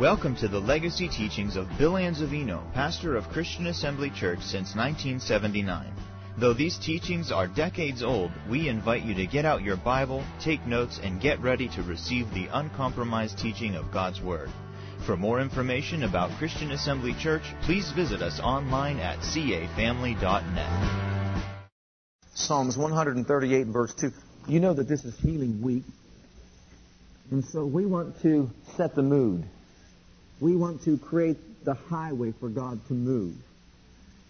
Welcome to the legacy teachings of Bill Anzavino, pastor of Christian Assembly Church since 1979. Though these teachings are decades old, we invite you to get out your Bible, take notes, and get ready to receive the uncompromised teaching of God's Word. For more information about Christian Assembly Church, please visit us online at cafamily.net. Psalms 138, verse 2. You know that this is Healing Week. And so we want to set the mood. We want to create the highway for God to move.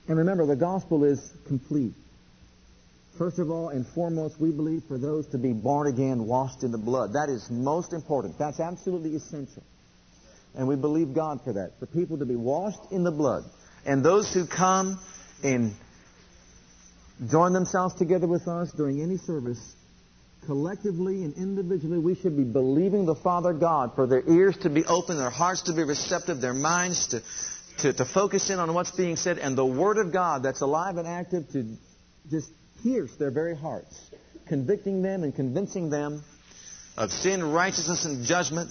And remember, the gospel is complete. First of all and foremost, we believe for those to be born again, washed in the blood. That is most important. That's absolutely essential. And we believe God for that. For people to be washed in the blood. And those who come and join themselves together with us during any service, collectively and individually, we should be believing the Father God for their ears to be open, their hearts to be receptive, their minds to, to, to focus in on what's being said, and the Word of God that's alive and active to just pierce their very hearts, convicting them and convincing them of sin, righteousness, and judgment,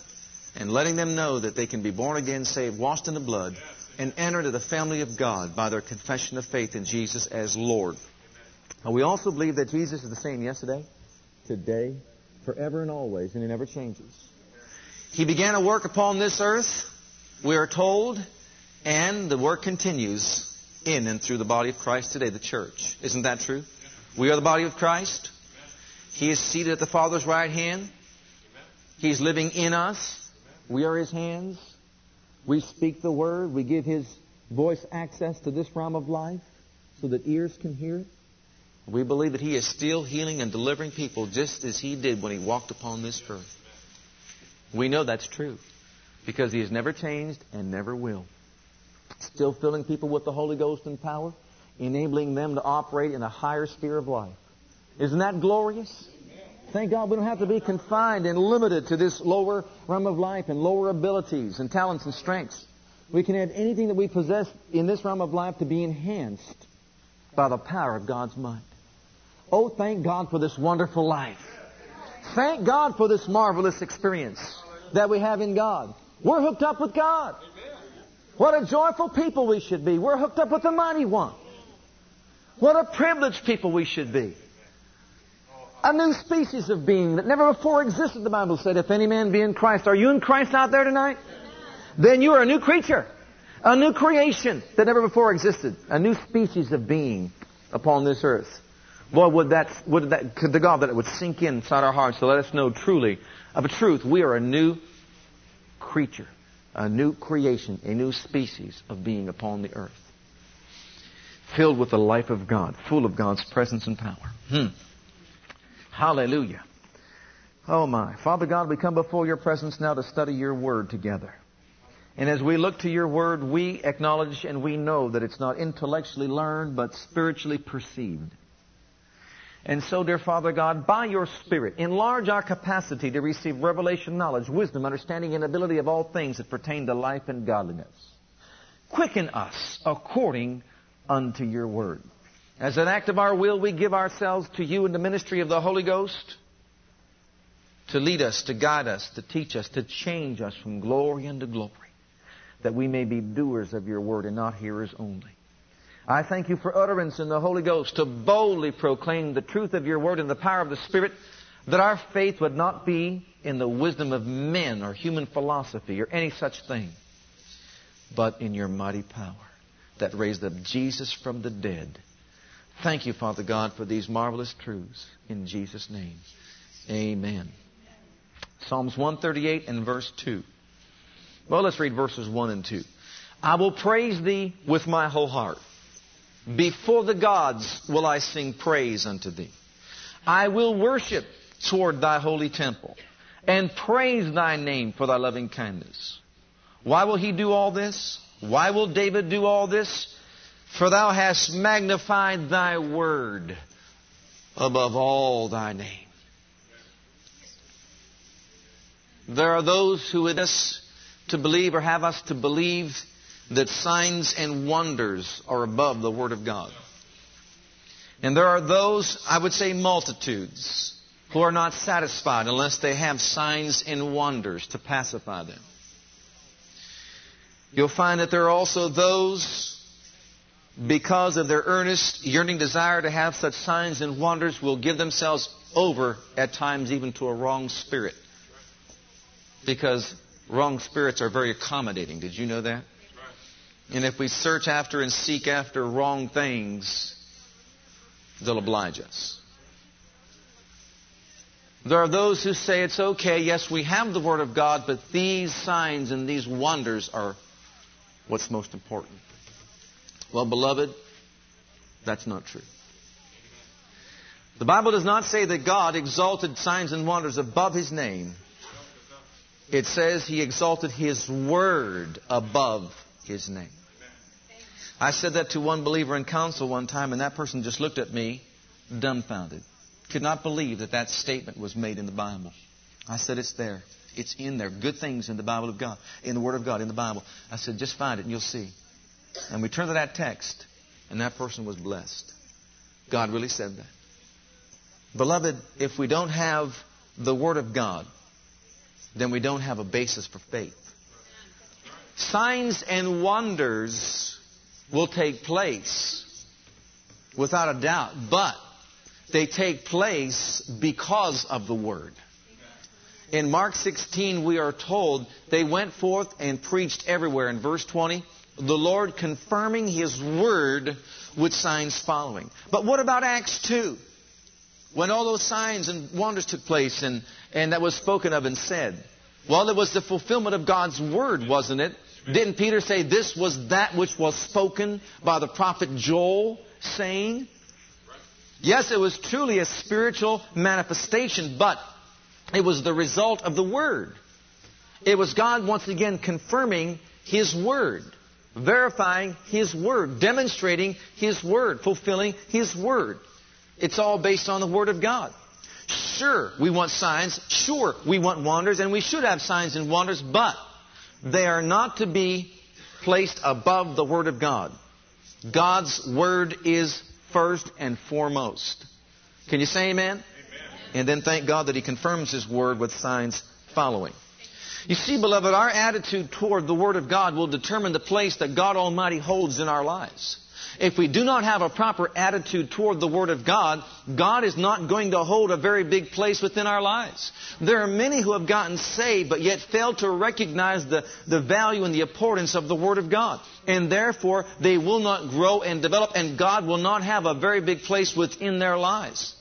and letting them know that they can be born again, saved, washed in the blood, and enter into the family of God by their confession of faith in Jesus as Lord. We also believe that Jesus is the same yesterday, today, forever, and always, and He never changes. He began a work upon this earth, we are told, and the work continues in and through the body of Christ today, the church. Isn't that true? We are the body of Christ. He is seated at the Father's right hand. He's living in us. We are His hands. We speak the Word. We give His voice access to this realm of life so that ears can hear it. We believe that He is still healing and delivering people just as He did when He walked upon this earth. We know that's true because He has never changed and never will. Still filling people with the Holy Ghost and power, enabling them to operate in a higher sphere of life. Isn't that glorious? Thank God we don't have to be confined and limited to this lower realm of life and lower abilities and talents and strengths. We can add anything that we possess in this realm of life to be enhanced by the power of God's might. Oh, thank God for this wonderful life. Thank God for this marvelous experience that we have in God. We're hooked up with God. What a joyful people we should be. We're hooked up with the Mighty One. What a privileged people we should be. A new species of being that never before existed, the Bible said, if any man be in Christ. Are you in Christ out there tonight? Then you are a new creature. A new creation that never before existed. A new species of being upon this earth. Boy, would that, would that, could the God that it would sink inside our hearts to let us know truly of a truth. We are a new creature, a new creation, a new species of being upon the earth. Filled with the life of God, full of God's presence and power. Hmm. Hallelujah. Oh my. Father God, we come before your presence now to study your word together. And as we look to your word, we acknowledge and we know that it's not intellectually learned, but spiritually perceived. And so, dear Father God, by your Spirit, enlarge our capacity to receive revelation, knowledge, wisdom, understanding, and ability of all things that pertain to life and godliness. Quicken us according unto your word. As an act of our will, we give ourselves to you in the ministry of the Holy Ghost to lead us, to guide us, to teach us, to change us from glory unto glory, that we may be doers of your word and not hearers only. I thank you for utterance in the Holy Ghost to boldly proclaim the truth of your word and the power of the Spirit, that our faith would not be in the wisdom of men or human philosophy or any such thing, but in your mighty power that raised up Jesus from the dead. Thank you, Father God, for these marvelous truths. In Jesus' name, amen. Psalms 138 and verse 2. Well, let's read verses 1 and 2. I will praise thee with my whole heart. Before the gods will I sing praise unto thee. I will worship toward thy holy temple and praise thy name for thy loving kindness. Why will he do all this? Why will David do all this? For thou hast magnified thy word above all thy name. There are those who would us to believe or have us to believe that signs and wonders are above the Word of God. And there are those, I would say multitudes, who are not satisfied unless they have signs and wonders to pacify them. You'll find that there are also those, because of their earnest, yearning desire to have such signs and wonders, will give themselves over at times even to a wrong spirit. Because wrong spirits are very accommodating. Did you know that? And if we search after and seek after wrong things, they'll oblige us. There are those who say it's okay, yes, we have the Word of God, but these signs and these wonders are what's most important. Well, beloved, that's not true. The Bible does not say that God exalted signs and wonders above His name. It says He exalted His Word above His name. I said that to one believer in counsel one time, and that person just looked at me dumbfounded. Could not believe that that statement was made in the Bible. I said, It's there. It's in there. Good things in the Bible of God, in the Word of God, in the Bible. I said, Just find it and you'll see. And we turned to that text, and that person was blessed. God really said that. Beloved, if we don't have the Word of God, then we don't have a basis for faith. Signs and wonders will take place without a doubt, but they take place because of the Word. In Mark 16, we are told they went forth and preached everywhere. In verse 20, the Lord confirming His Word with signs following. But what about Acts 2? When all those signs and wonders took place and, and that was spoken of and said. Well, it was the fulfillment of God's Word, wasn't it? Didn't Peter say this was that which was spoken by the prophet Joel, saying? Yes, it was truly a spiritual manifestation, but it was the result of the Word. It was God once again confirming His Word, verifying His Word, demonstrating His Word, fulfilling His Word. It's all based on the Word of God. Sure, we want signs. Sure, we want wonders, and we should have signs and wonders, but they are not to be placed above the Word of God. God's Word is first and foremost. Can you say amen? amen? And then thank God that He confirms His Word with signs following. You see, beloved, our attitude toward the Word of God will determine the place that God Almighty holds in our lives. If we do not have a proper attitude toward the Word of God, God is not going to hold a very big place within our lives. There are many who have gotten saved, but yet fail to recognize the, the value and the importance of the Word of God. And therefore, they will not grow and develop, and God will not have a very big place within their lives.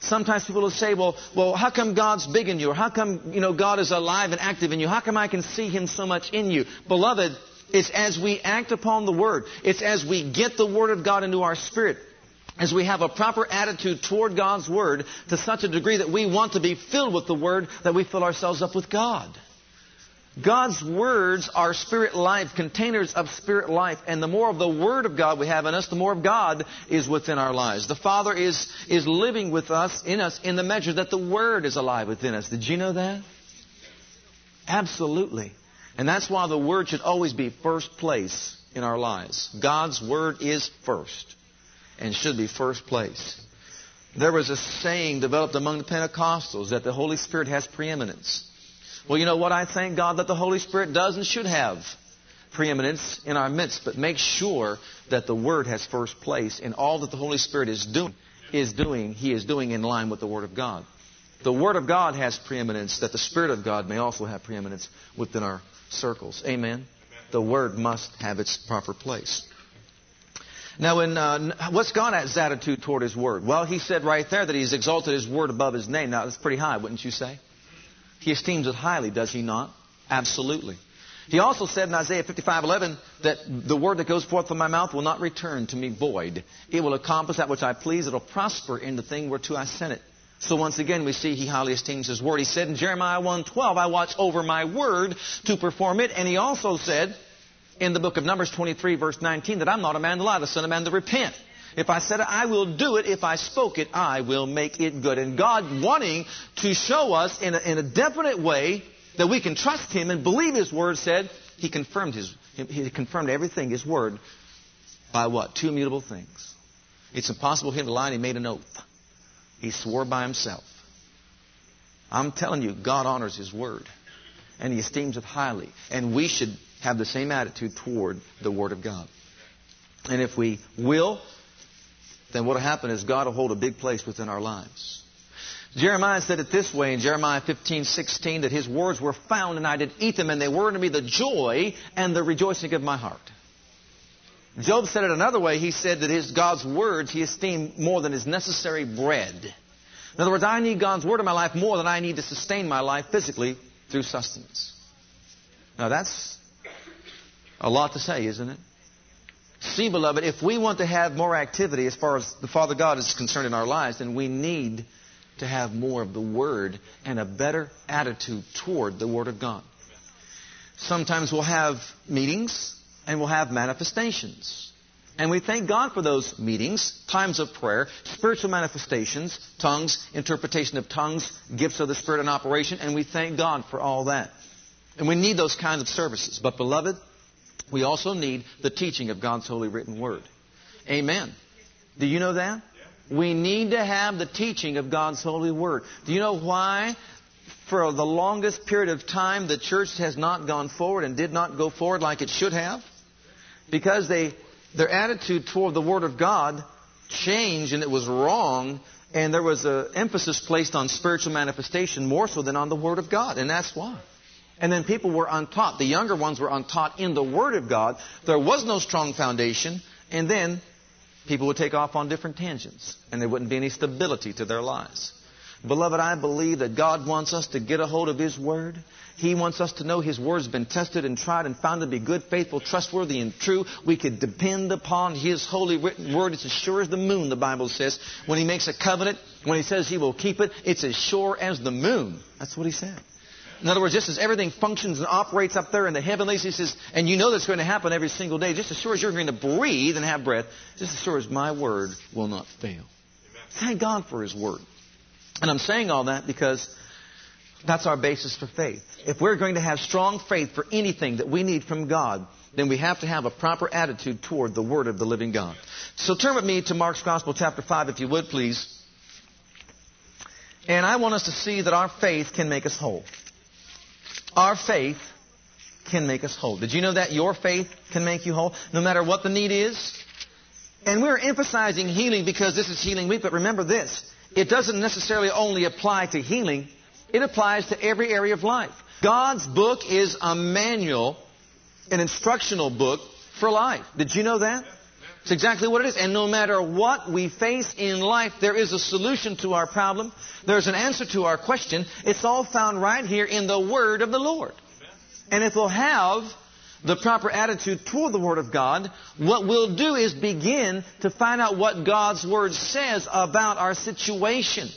Sometimes people will say, well, well, how come God's big in you? Or how come, you know, God is alive and active in you? How come I can see Him so much in you? Beloved, it's as we act upon the Word. It's as we get the Word of God into our spirit. As we have a proper attitude toward God's Word to such a degree that we want to be filled with the Word that we fill ourselves up with God. God's words are spirit life, containers of spirit life. And the more of the Word of God we have in us, the more of God is within our lives. The Father is, is living with us, in us, in the measure that the Word is alive within us. Did you know that? Absolutely. And that's why the Word should always be first place in our lives. God's Word is first and should be first place. There was a saying developed among the Pentecostals that the Holy Spirit has preeminence. Well, you know what? I thank God that the Holy Spirit does and should have preeminence in our midst, but make sure that the Word has first place in all that the Holy Spirit is doing, is doing, He is doing in line with the Word of God. The Word of God has preeminence, that the Spirit of God may also have preeminence within our circles. Amen? Amen. The Word must have its proper place. Now, in, uh, what's God's attitude toward His Word? Well, He said right there that He's exalted His Word above His name. Now, that's pretty high, wouldn't you say? He esteems it highly, does He not? Absolutely. He also said in Isaiah 55:11 that the word that goes forth from my mouth will not return to me void. It will accomplish that which I please. It will prosper in the thing whereto I sent it. So once again, we see he highly esteems his word. He said in Jeremiah 1:12, "I watch over my word to perform it." And he also said in the book of Numbers 23, verse 19, that I'm not a man to lie, the son of man to repent. If I said it, I will do it. If I spoke it, I will make it good. And God wanting to show us in a, in a definite way that we can trust Him and believe His word said, He confirmed His, He confirmed everything, His word, by what? Two immutable things. It's impossible for Him to lie, and He made an oath. He swore by himself. I'm telling you, God honors his word. And he esteems it highly. And we should have the same attitude toward the Word of God. And if we will, then what will happen is God will hold a big place within our lives. Jeremiah said it this way in Jeremiah 15, 16, that his words were found and I did eat them and they were to me the joy and the rejoicing of my heart. Job said it another way. He said that his God's words he esteemed more than his necessary bread. In other words, I need God's word in my life more than I need to sustain my life physically through sustenance. Now that's a lot to say, isn't it? See, beloved, if we want to have more activity as far as the Father God is concerned in our lives, then we need to have more of the Word and a better attitude toward the Word of God. Sometimes we'll have meetings and we'll have manifestations. And we thank God for those meetings, times of prayer, spiritual manifestations, tongues, interpretation of tongues, gifts of the Spirit in operation, and we thank God for all that. And we need those kinds of services. But, beloved, we also need the teaching of God's holy written word. Amen. Do you know that? We need to have the teaching of God's holy word. Do you know why? For the longest period of time, the church has not gone forward and did not go forward like it should have. Because they, their attitude toward the Word of God changed and it was wrong, and there was an emphasis placed on spiritual manifestation more so than on the Word of God, and that's why. And then people were untaught. The younger ones were untaught in the Word of God. There was no strong foundation, and then people would take off on different tangents, and there wouldn't be any stability to their lives. Beloved, I believe that God wants us to get a hold of His Word. He wants us to know His Word's been tested and tried and found to be good, faithful, trustworthy, and true. We could depend upon His holy written Word. It's as sure as the moon, the Bible says. When He makes a covenant, when He says He will keep it, it's as sure as the moon. That's what He said. In other words, just as everything functions and operates up there in the heavenlies, he says, and you know that's going to happen every single day, just as sure as you're going to breathe and have breath, just as sure as my word will not fail. Thank God for his word. And I'm saying all that because that's our basis for faith. If we're going to have strong faith for anything that we need from God, then we have to have a proper attitude toward the Word of the living God. So turn with me to Mark's Gospel, chapter 5, if you would, please. And I want us to see that our faith can make us whole. Our faith can make us whole. Did you know that? Your faith can make you whole, no matter what the need is. And we're emphasizing healing because this is Healing Week, but remember this. It doesn't necessarily only apply to healing, it applies to every area of life. God's book is a manual, an instructional book for life. Did you know that? It's exactly what it is. And no matter what we face in life, there is a solution to our problem. There's an answer to our question. It's all found right here in the Word of the Lord. And if we'll have the proper attitude toward the Word of God, what we'll do is begin to find out what God's Word says about our situation.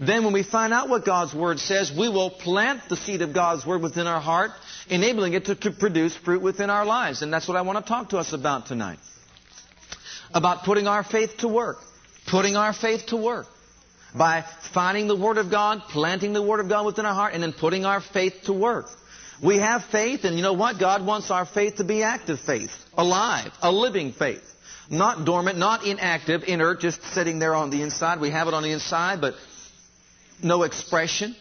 Then when we find out what God's Word says, we will plant the seed of God's Word within our heart, enabling it to, to produce fruit within our lives. And that's what I want to talk to us about tonight about putting our faith to work. Putting our faith to work. By finding the Word of God, planting the Word of God within our heart, and then putting our faith to work. We have faith, and you know what? God wants our faith to be active faith, alive, a living faith. Not dormant, not inactive, inert, just sitting there on the inside. We have it on the inside, but no expression.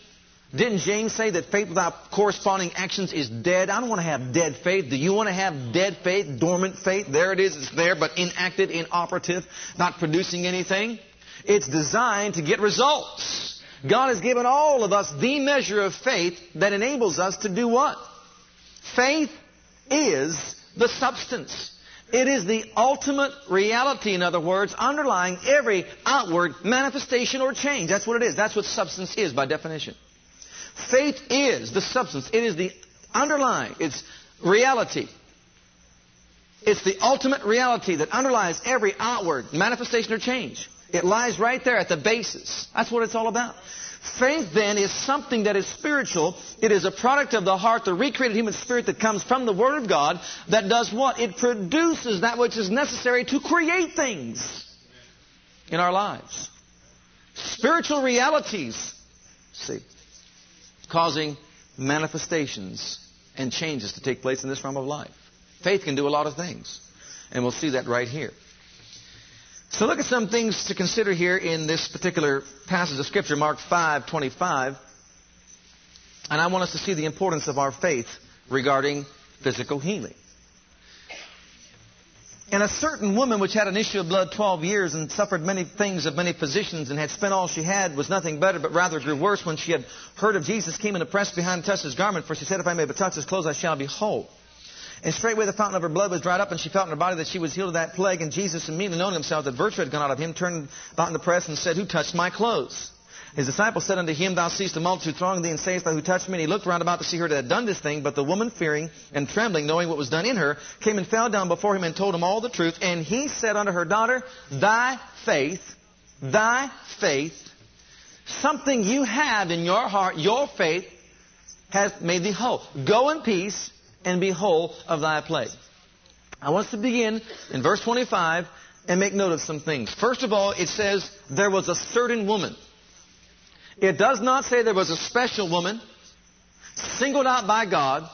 Didn't James say that faith without corresponding actions is dead? I don't want to have dead faith. Do you want to have dead faith, dormant faith? There it is, it's there, but inactive, inoperative, not producing anything. It's designed to get results. God has given all of us the measure of faith that enables us to do what? Faith is the substance. It is the ultimate reality, in other words, underlying every outward manifestation or change. That's what it is. That's what substance is by definition. Faith is the substance. It is the underlying. It's reality. It's the ultimate reality that underlies every outward manifestation or change. It lies right there at the basis. That's what it's all about. Faith then is something that is spiritual. It is a product of the heart, the recreated human spirit that comes from the Word of God that does what? It produces that which is necessary to create things in our lives. Spiritual realities. See causing manifestations and changes to take place in this realm of life. Faith can do a lot of things. And we'll see that right here. So look at some things to consider here in this particular passage of Scripture, Mark 5, 25. And I want us to see the importance of our faith regarding physical healing. And a certain woman which had an issue of blood 12 years and suffered many things of many physicians and had spent all she had was nothing better but rather grew worse when she had heard of Jesus came in the press behind and touched his garment for she said if I may but touch his clothes I shall be whole. And straightway the fountain of her blood was dried up and she felt in her body that she was healed of that plague and Jesus immediately knowing himself that virtue had gone out of him turned about in the press and said who touched my clothes? His disciples said unto him, Thou seest the multitude thronging thee, and sayest thou, Who touched me? And he looked round about to see her that had done this thing. But the woman, fearing and trembling, knowing what was done in her, came and fell down before him and told him all the truth. And he said unto her, Daughter, thy faith, thy faith, something you have in your heart, your faith, has made thee whole. Go in peace and be whole of thy plague. I want us to begin in verse 25 and make note of some things. First of all, it says, There was a certain woman. It does not say there was a special woman singled out by God.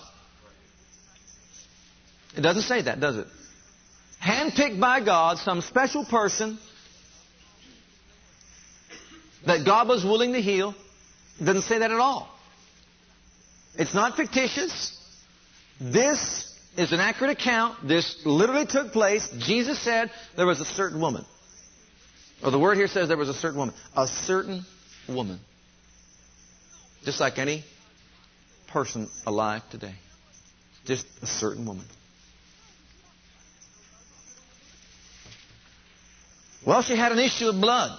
It doesn't say that, does it? Handpicked by God, some special person that God was willing to heal. It doesn't say that at all. It's not fictitious. This is an accurate account. This literally took place. Jesus said there was a certain woman. Or the word here says there was a certain woman. A certain woman. Just like any person alive today. Just a certain woman. Well, she had an issue of blood.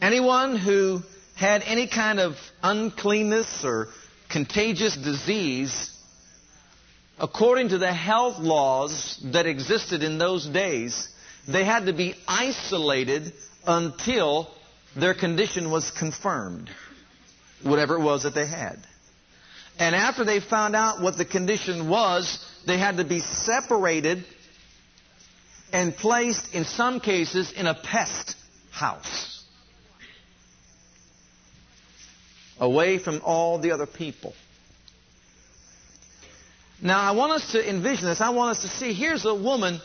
Anyone who had any kind of uncleanness or contagious disease, according to the health laws that existed in those days, they had to be isolated until their condition was confirmed, whatever it was that they had. And after they found out what the condition was, they had to be separated and placed, in some cases, in a pest house. Away from all the other people. Now, I want us to envision this. I want us to see here's a woman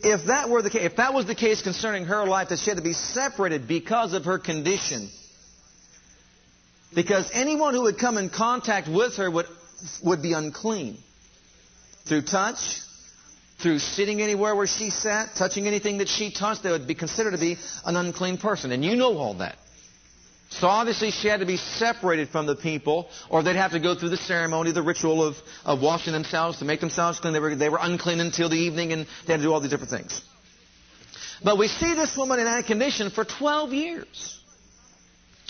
if that were the case, if that was the case concerning her life, that she had to be separated because of her condition. Because anyone who would come in contact with her would, would be unclean. Through touch, through sitting anywhere where she sat, touching anything that she touched, they would be considered to be an unclean person. And you know all that. So obviously she had to be separated from the people, or they'd have to go through the ceremony, the ritual of, of washing themselves to make themselves clean. They were, they were unclean until the evening, and they had to do all these different things. But we see this woman in that condition for 12 years.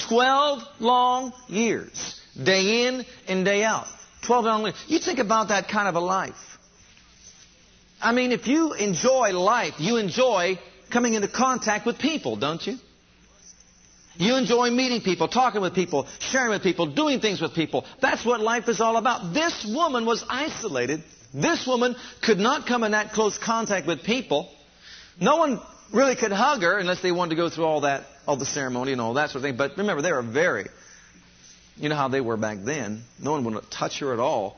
12 long years. Day in and day out. 12 long years. You think about that kind of a life. I mean, if you enjoy life, you enjoy coming into contact with people, don't you? You enjoy meeting people, talking with people, sharing with people, doing things with people. That's what life is all about. This woman was isolated. This woman could not come in that close contact with people. No one really could hug her unless they wanted to go through all that, all the ceremony and all that sort of thing. But remember, they were very, you know how they were back then. No one would touch her at all.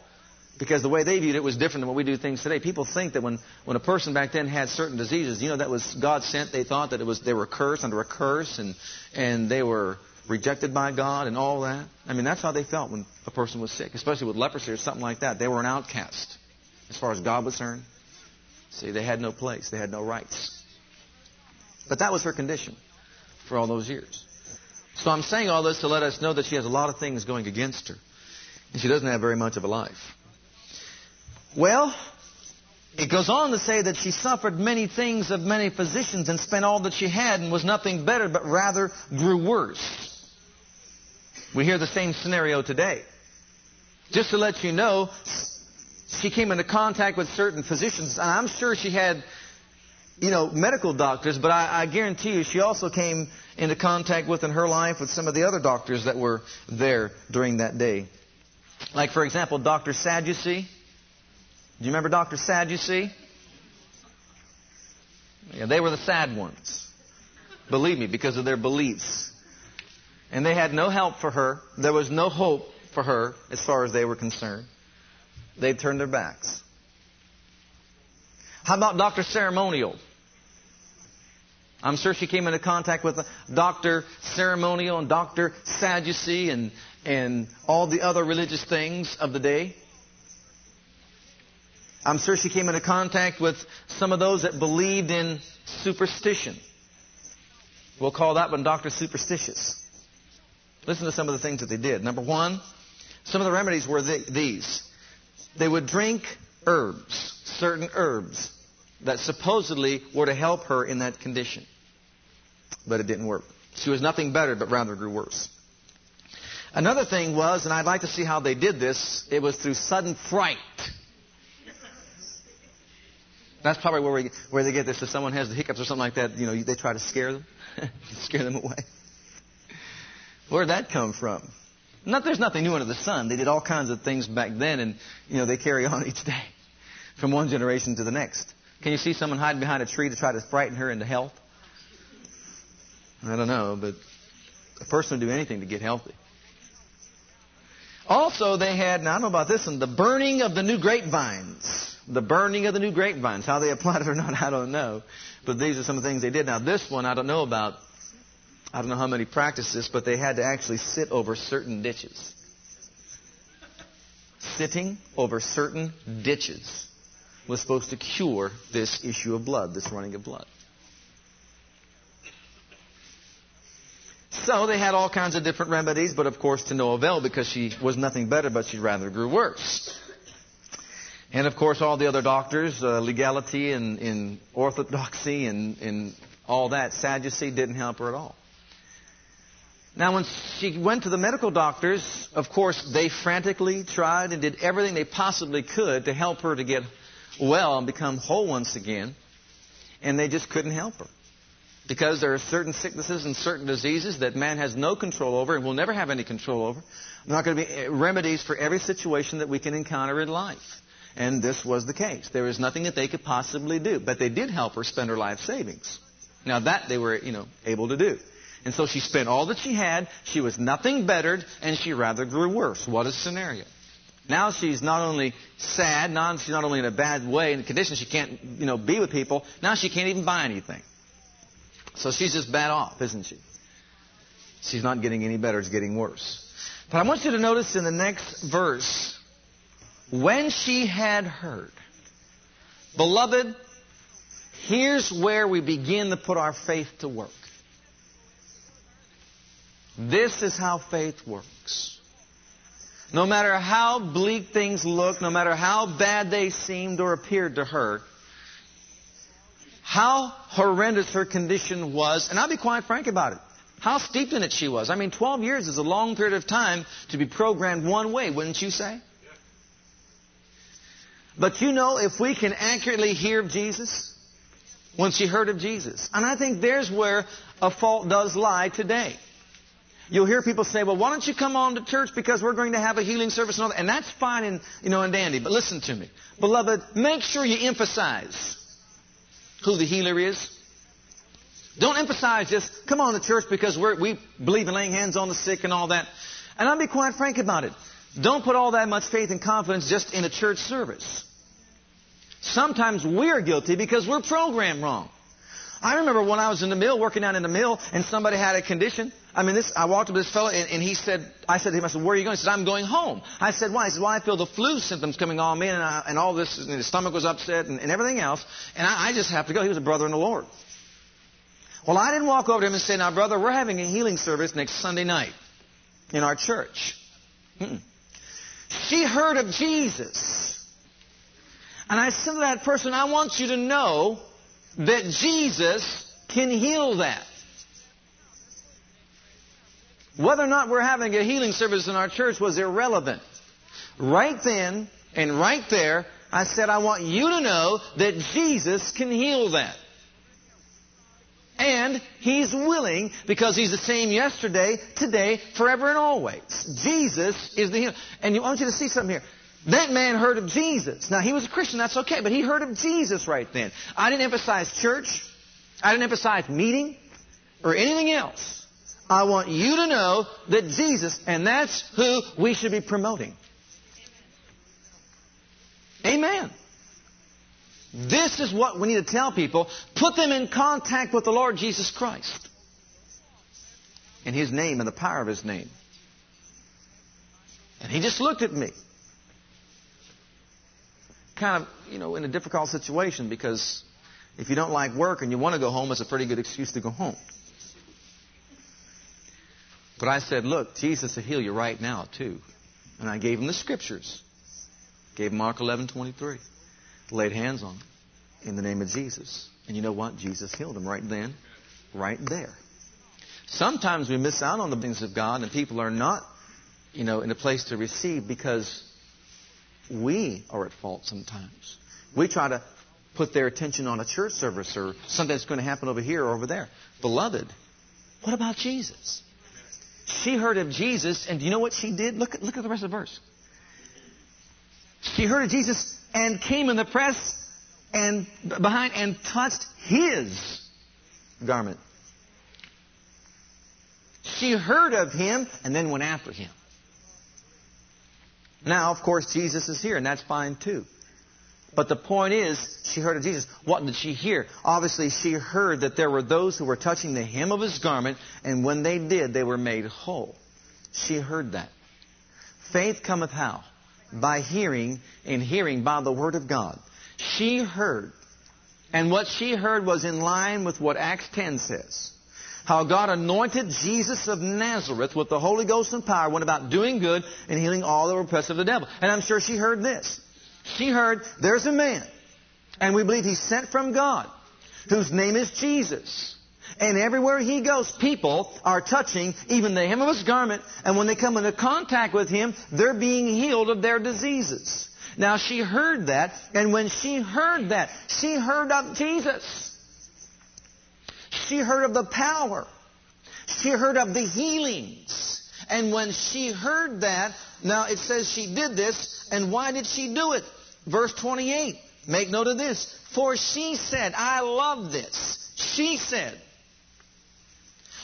Because the way they viewed it was different than what we do things today. People think that when, when a person back then had certain diseases, you know, that was God sent. They thought that it was they were cursed under a curse and and they were rejected by God and all that. I mean, that's how they felt when a person was sick, especially with leprosy or something like that. They were an outcast as far as God was concerned. See, they had no place. They had no rights. But that was her condition for all those years. So I'm saying all this to let us know that she has a lot of things going against her. And she doesn't have very much of a life. Well, it goes on to say that she suffered many things of many physicians and spent all that she had and was nothing better, but rather grew worse. We hear the same scenario today. Just to let you know, she came into contact with certain physicians, and I'm sure she had, you know, medical doctors, but I, I guarantee you she also came into contact with in her life with some of the other doctors that were there during that day. Like, for example, Dr. Sadducee. Do you remember Dr. Sadducee? Yeah, they were the sad ones. Believe me, because of their beliefs. And they had no help for her. There was no hope for her as far as they were concerned. They turned their backs. How about Dr. Ceremonial? I'm sure she came into contact with Dr. Ceremonial and Dr. Sadducee and, and all the other religious things of the day. I'm sure she came into contact with some of those that believed in superstition. We'll call that one Dr. Superstitious. Listen to some of the things that they did. Number one, some of the remedies were these. They would drink herbs, certain herbs, that supposedly were to help her in that condition. But it didn't work. She was nothing better, but rather grew worse. Another thing was, and I'd like to see how they did this, it was through sudden fright. That's probably where, we, where they get this. If someone has the hiccups or something like that, you know, they try to scare them, scare them away. Where'd that come from? Not, there's nothing new under the sun. They did all kinds of things back then, and you know they carry on each day, from one generation to the next. Can you see someone hiding behind a tree to try to frighten her into health? I don't know, but a person would do anything to get healthy. Also, they had, now I don't know about this one, the burning of the new grapevines. The burning of the new grapevines. How they applied it or not, I don't know. But these are some of the things they did. Now, this one I don't know about. I don't know how many practiced this, but they had to actually sit over certain ditches. Sitting over certain ditches was supposed to cure this issue of blood, this running of blood. So they had all kinds of different remedies, but of course to no avail because she was nothing better, but she rather grew worse. And of course all the other doctors, uh, legality and, and orthodoxy and, and all that, Sadducee didn't help her at all. Now, when she went to the medical doctors, of course, they frantically tried and did everything they possibly could to help her to get well and become whole once again, and they just couldn't help her. Because there are certain sicknesses and certain diseases that man has no control over and will never have any control over. There are not going to be remedies for every situation that we can encounter in life. And this was the case. There was nothing that they could possibly do. But they did help her spend her life savings. Now that they were, you know, able to do. And so she spent all that she had. She was nothing bettered, and she rather grew worse. What a scenario. Now she's not only sad, not, she's not only in a bad way, in a condition she can't, you know, be with people, now she can't even buy anything. So she's just bad off, isn't she? She's not getting any better, it's getting worse. But I want you to notice in the next verse, when she had heard, beloved, here's where we begin to put our faith to work. This is how faith works. No matter how bleak things look, no matter how bad they seemed or appeared to her, how horrendous her condition was, and I'll be quite frank about it. How steeped in it she was. I mean, 12 years is a long period of time to be programmed one way, wouldn't you say? But you know, if we can accurately hear of Jesus, when she heard of Jesus, and I think there's where a fault does lie today. You'll hear people say, well, why don't you come on to church because we're going to have a healing service and all that. And that's fine and, you know, and dandy. But listen to me. Beloved, make sure you emphasize who the healer is. Don't emphasize just come on to church because we believe in laying hands on the sick and all that. And I'll be quite frank about it. Don't put all that much faith and confidence just in a church service. Sometimes we're guilty because we're programmed wrong. I remember when I was in the mill, working down in the mill, and somebody had a condition. I mean, this, I walked up to this fellow, and, and, he said, I said to him, I said, where are you going? He said, I'm going home. I said, why? He said, well, I feel the flu symptoms coming on me, and, I, and all this, and his stomach was upset, and, and everything else, and I, I just have to go. He was a brother in the Lord. Well, I didn't walk over to him and say, now, brother, we're having a healing service next Sunday night in our church. Mm-mm. She heard of Jesus. And I said to that person, I want you to know that Jesus can heal that. Whether or not we're having a healing service in our church was irrelevant. Right then and right there, I said, I want you to know that Jesus can heal that. And He's willing because He's the same yesterday, today, forever, and always. Jesus is the healer. And I want you to see something here. That man heard of Jesus. Now, he was a Christian, that's okay, but he heard of Jesus right then. I didn't emphasize church. I didn't emphasize meeting or anything else. I want you to know that Jesus, and that's who we should be promoting. Amen. This is what we need to tell people. Put them in contact with the Lord Jesus Christ. In His name and the power of His name. And he just looked at me. Kind of, you know, in a difficult situation because if you don't like work and you want to go home, it's a pretty good excuse to go home. But I said, look, Jesus will heal you right now, too. And I gave him the scriptures. Gave Mark 11, 23. Laid hands on him in the name of Jesus. And you know what? Jesus healed him right then, right there. Sometimes we miss out on the things of God and people are not, you know, in a place to receive because we are at fault sometimes. We try to put their attention on a church service or something that's going to happen over here or over there. Beloved, what about Jesus? She heard of Jesus, and do you know what she did? Look at, look at the rest of the verse. She heard of Jesus and came in the press and behind and touched his garment. She heard of him and then went after him. Now, of course, Jesus is here, and that's fine too. But the point is, she heard of Jesus. What did she hear? Obviously, she heard that there were those who were touching the hem of his garment, and when they did, they were made whole. She heard that. Faith cometh how? By hearing, and hearing by the word of God. She heard. And what she heard was in line with what Acts 10 says. How God anointed Jesus of Nazareth with the Holy Ghost and power, went about doing good and healing all that were oppressed of the devil. And I'm sure she heard this. She heard there's a man, and we believe he's sent from God, whose name is Jesus. And everywhere he goes, people are touching even the hem of his garment, and when they come into contact with him, they're being healed of their diseases. Now she heard that, and when she heard that, she heard of Jesus. She heard of the power. She heard of the healings. And when she heard that, now it says she did this, and why did she do it? Verse 28. Make note of this. For she said, I love this. She said.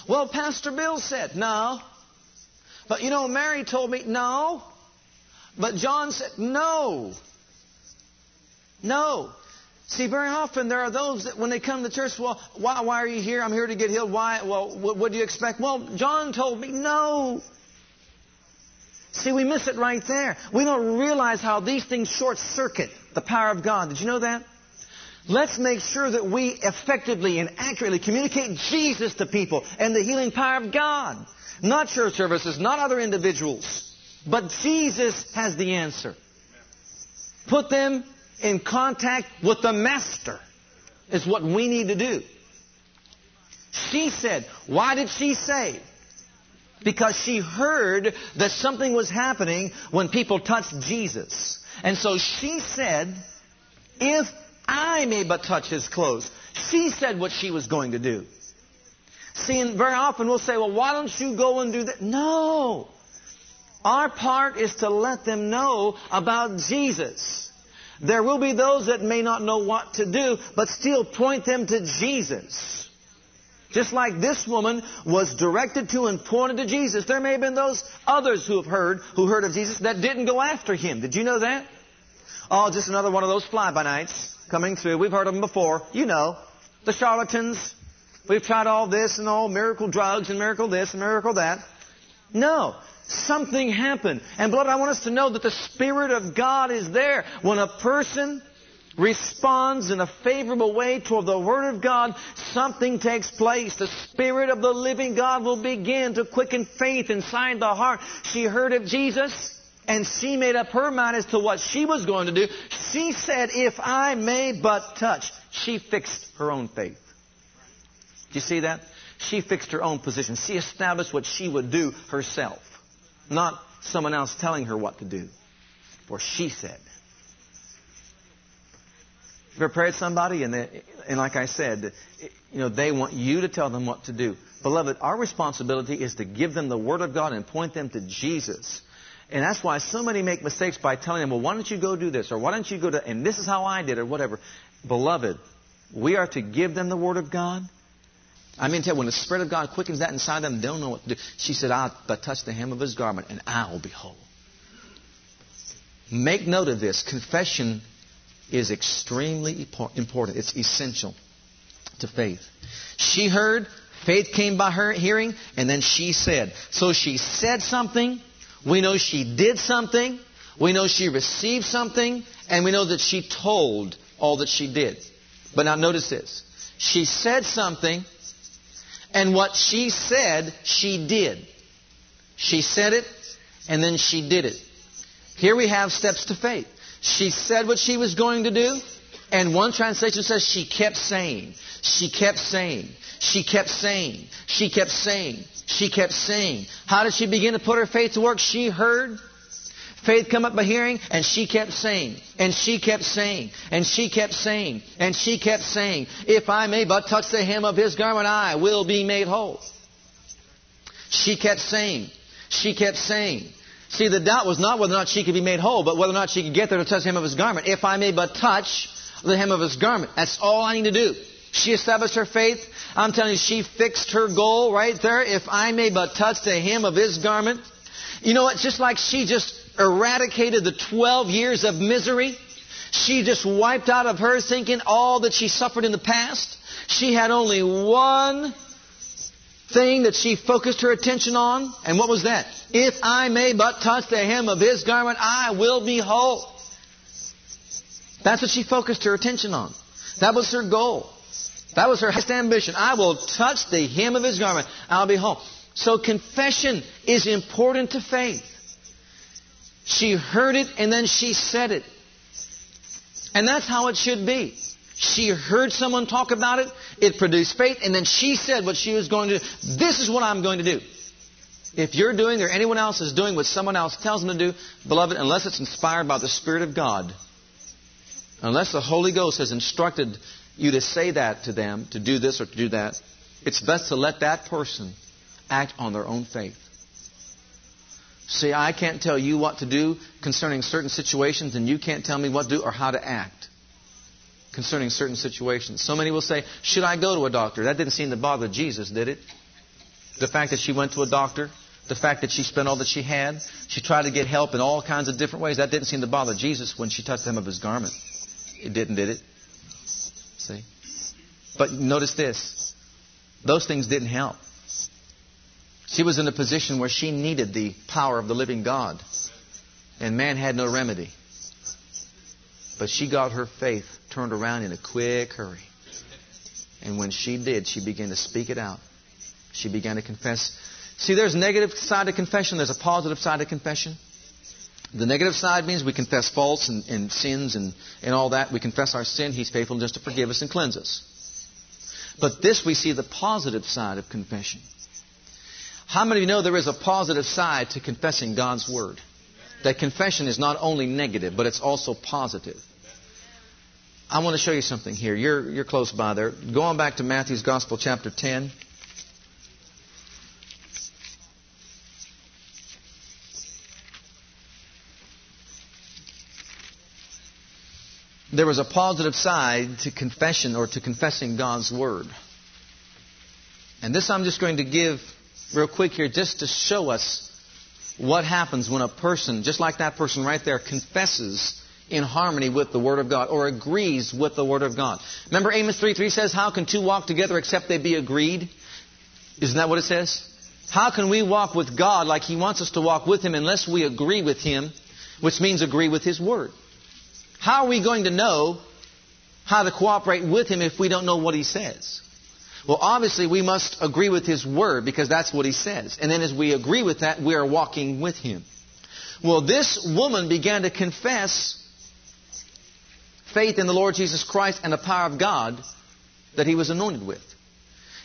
Well, Pastor Bill said, no. But you know, Mary told me, no. But John said, no. No. See, very often there are those that when they come to church, well, why, why are you here? I'm here to get healed. Why? Well, what, what do you expect? Well, John told me, no. See, we miss it right there. We don't realize how these things short circuit the power of God. Did you know that? Let's make sure that we effectively and accurately communicate Jesus to people and the healing power of God. Not church services, not other individuals. But Jesus has the answer. Put them in contact with the Master is what we need to do. She said, why did she say? Because she heard that something was happening when people touched Jesus. And so she said, if I may but touch his clothes. She said what she was going to do. See, and very often we'll say, well, why don't you go and do that? No. Our part is to let them know about Jesus. There will be those that may not know what to do, but still point them to Jesus. Just like this woman was directed to and pointed to Jesus, there may have been those others who have heard, who heard of Jesus, that didn't go after him. Did you know that? Oh, just another one of those fly-by-nights coming through. We've heard of them before. You know, the charlatans. We've tried all this and all miracle drugs and miracle this and miracle that. No. Something happened. And beloved, I want us to know that the Spirit of God is there. When a person responds in a favorable way toward the Word of God, something takes place. The Spirit of the living God will begin to quicken faith inside the heart. She heard of Jesus. And she made up her mind as to what she was going to do. She said, if I may but touch. She fixed her own faith. Do you see that? She fixed her own position. She established what she would do herself not someone else telling her what to do. For she said. You ever prayed somebody and, they, and like I said, you know, they want you to tell them what to do. Beloved, our responsibility is to give them the Word of God and point them to Jesus. And that's why so many make mistakes by telling them, well, why don't you go do this? Or why don't you go to, and this is how I did, or whatever. Beloved, we are to give them the Word of God I mean, tell when the Spirit of God quickens that inside them, they don't know what to do. She said, I'll but touch the hem of his garment and I will be whole. Make note of this. Confession is extremely important. It's essential to faith. She heard, faith came by her hearing, and then she said. So she said something. We know she did something. We know she received something, and we know that she told all that she did. But now notice this. She said something, and what she said, she did. She said it, and then she did it. Here we have steps to faith. She said what she was going to do, and one translation says she kept saying, she kept saying, she kept saying, she kept saying, she kept saying. How did she begin to put her faith to work? She heard Faith come up by hearing, and she kept saying, and she kept saying, and she kept saying, and she kept saying, If I may but touch the hem of his garment, I will be made whole. She kept saying, she kept saying. See, the doubt was not whether or not she could be made whole, but whether or not she could get there to touch the hem of his garment. If I may but touch the hem of his garment, that's all I need to do. She established her faith. I'm telling you, she fixed her goal right there. If I may but touch the hem of his garment. You know, it's just like she just eradicated the 12 years of misery. She just wiped out of her thinking all that she suffered in the past. She had only one thing that she focused her attention on. And what was that? If I may but touch the hem of his garment, I will be whole. That's what she focused her attention on. That was her goal. That was her highest ambition. I will touch the hem of his garment. I'll be whole. So confession is important to faith. She heard it and then she said it. And that's how it should be. She heard someone talk about it, it produced faith, and then she said what she was going to do. This is what I'm going to do. If you're doing or anyone else is doing what someone else tells them to do, beloved, unless it's inspired by the Spirit of God, unless the Holy Ghost has instructed you to say that to them, to do this or to do that, it's best to let that person act on their own faith. See, I can't tell you what to do concerning certain situations, and you can't tell me what to do or how to act concerning certain situations. So many will say, Should I go to a doctor? That didn't seem to bother Jesus, did it? The fact that she went to a doctor, the fact that she spent all that she had, she tried to get help in all kinds of different ways, that didn't seem to bother Jesus when she touched the hem of his garment. It didn't, did it? See? But notice this those things didn't help. She was in a position where she needed the power of the living God. And man had no remedy. But she got her faith turned around in a quick hurry. And when she did, she began to speak it out. She began to confess. See, there's a negative side to confession, there's a positive side to confession. The negative side means we confess faults and, and sins and, and all that. We confess our sin. He's faithful just to forgive us and cleanse us. But this we see the positive side of confession. How many of you know there is a positive side to confessing God's Word? That confession is not only negative, but it's also positive. I want to show you something here. You're, you're close by there. Go on back to Matthew's Gospel, chapter 10. There was a positive side to confession or to confessing God's Word. And this I'm just going to give real quick here just to show us what happens when a person, just like that person right there, confesses in harmony with the Word of God or agrees with the Word of God. Remember Amos 3 3 says, How can two walk together except they be agreed? Isn't that what it says? How can we walk with God like He wants us to walk with Him unless we agree with Him, which means agree with His Word? How are we going to know how to cooperate with Him if we don't know what He says? Well, obviously, we must agree with His Word because that's what He says. And then as we agree with that, we are walking with Him. Well, this woman began to confess faith in the Lord Jesus Christ and the power of God that He was anointed with.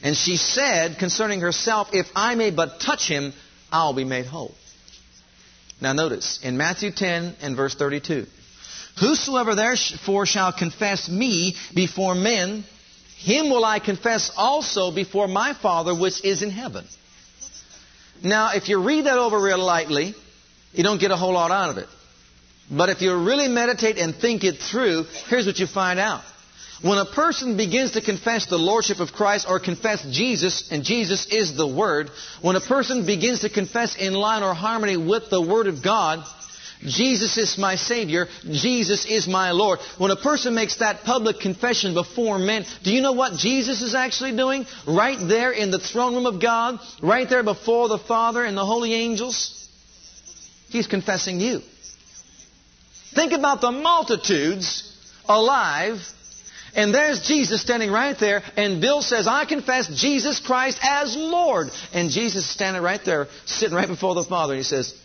And she said concerning herself, If I may but touch Him, I'll be made whole. Now notice, in Matthew 10 and verse 32, Whosoever therefore shall confess me before men, him will I confess also before my Father which is in heaven. Now, if you read that over real lightly, you don't get a whole lot out of it. But if you really meditate and think it through, here's what you find out. When a person begins to confess the Lordship of Christ or confess Jesus, and Jesus is the Word, when a person begins to confess in line or harmony with the Word of God, Jesus is my Savior. Jesus is my Lord. When a person makes that public confession before men, do you know what Jesus is actually doing? Right there in the throne room of God, right there before the Father and the holy angels, He's confessing you. Think about the multitudes alive and there's Jesus standing right there, and Bill says, I confess Jesus Christ as Lord. And Jesus is standing right there, sitting right before the Father, and he says,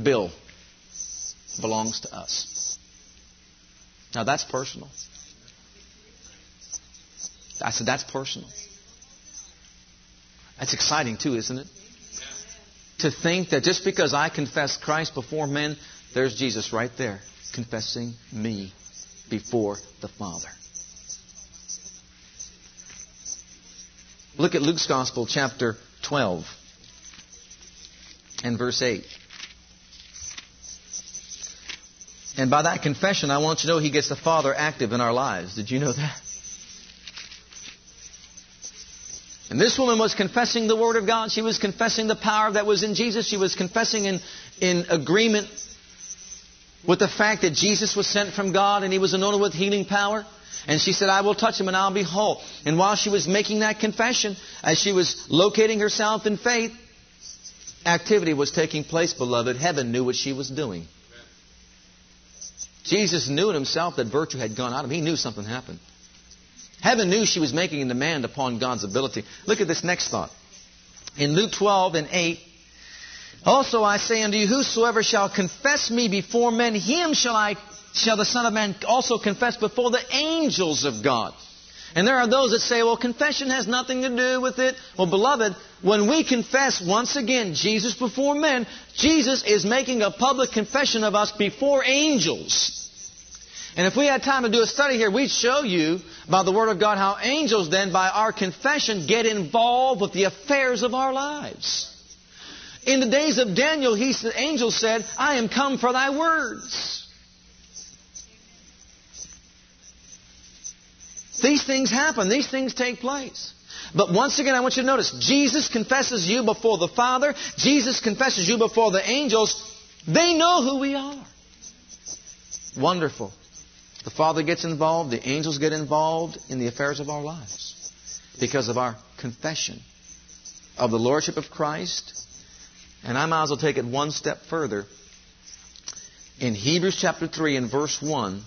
Bill belongs to us. Now that's personal. I said, that's personal. That's exciting too, isn't it? To think that just because I confess Christ before men, there's Jesus right there confessing me before the Father. Look at Luke's Gospel, chapter 12, and verse 8. And by that confession, I want you to know He gets the Father active in our lives. Did you know that? And this woman was confessing the Word of God. She was confessing the power that was in Jesus. She was confessing in, in agreement with the fact that Jesus was sent from God and he was anointed with healing power. And she said, I will touch him and I'll be whole. And while she was making that confession, as she was locating herself in faith, activity was taking place, beloved. Heaven knew what she was doing. Jesus knew in himself that virtue had gone out of him. He knew something happened. Heaven knew she was making a demand upon God's ability. Look at this next thought. In Luke 12 and 8, also I say unto you, whosoever shall confess me before men, him shall I shall the Son of Man also confess before the angels of God. And there are those that say, well, confession has nothing to do with it. Well, beloved, when we confess once again Jesus before men, Jesus is making a public confession of us before angels. And if we had time to do a study here, we'd show you by the Word of God how angels then, by our confession, get involved with the affairs of our lives. In the days of Daniel, he, the angel said, I am come for thy words. These things happen. These things take place. But once again, I want you to notice, Jesus confesses you before the Father. Jesus confesses you before the angels. They know who we are. Wonderful. The Father gets involved. The angels get involved in the affairs of our lives because of our confession of the Lordship of Christ and I might as well take it one step further. In Hebrews chapter 3 and verse 1,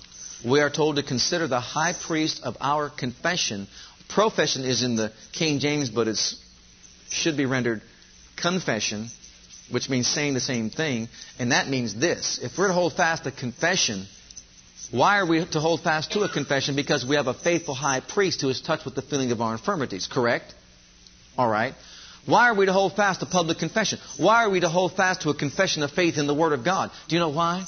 we are told to consider the high priest of our confession. Profession is in the King James, but it should be rendered confession, which means saying the same thing. And that means this. If we're to hold fast to confession, why are we to hold fast to a confession? Because we have a faithful high priest who is touched with the feeling of our infirmities, correct? All right. Why are we to hold fast to public confession? Why are we to hold fast to a confession of faith in the Word of God? Do you know why?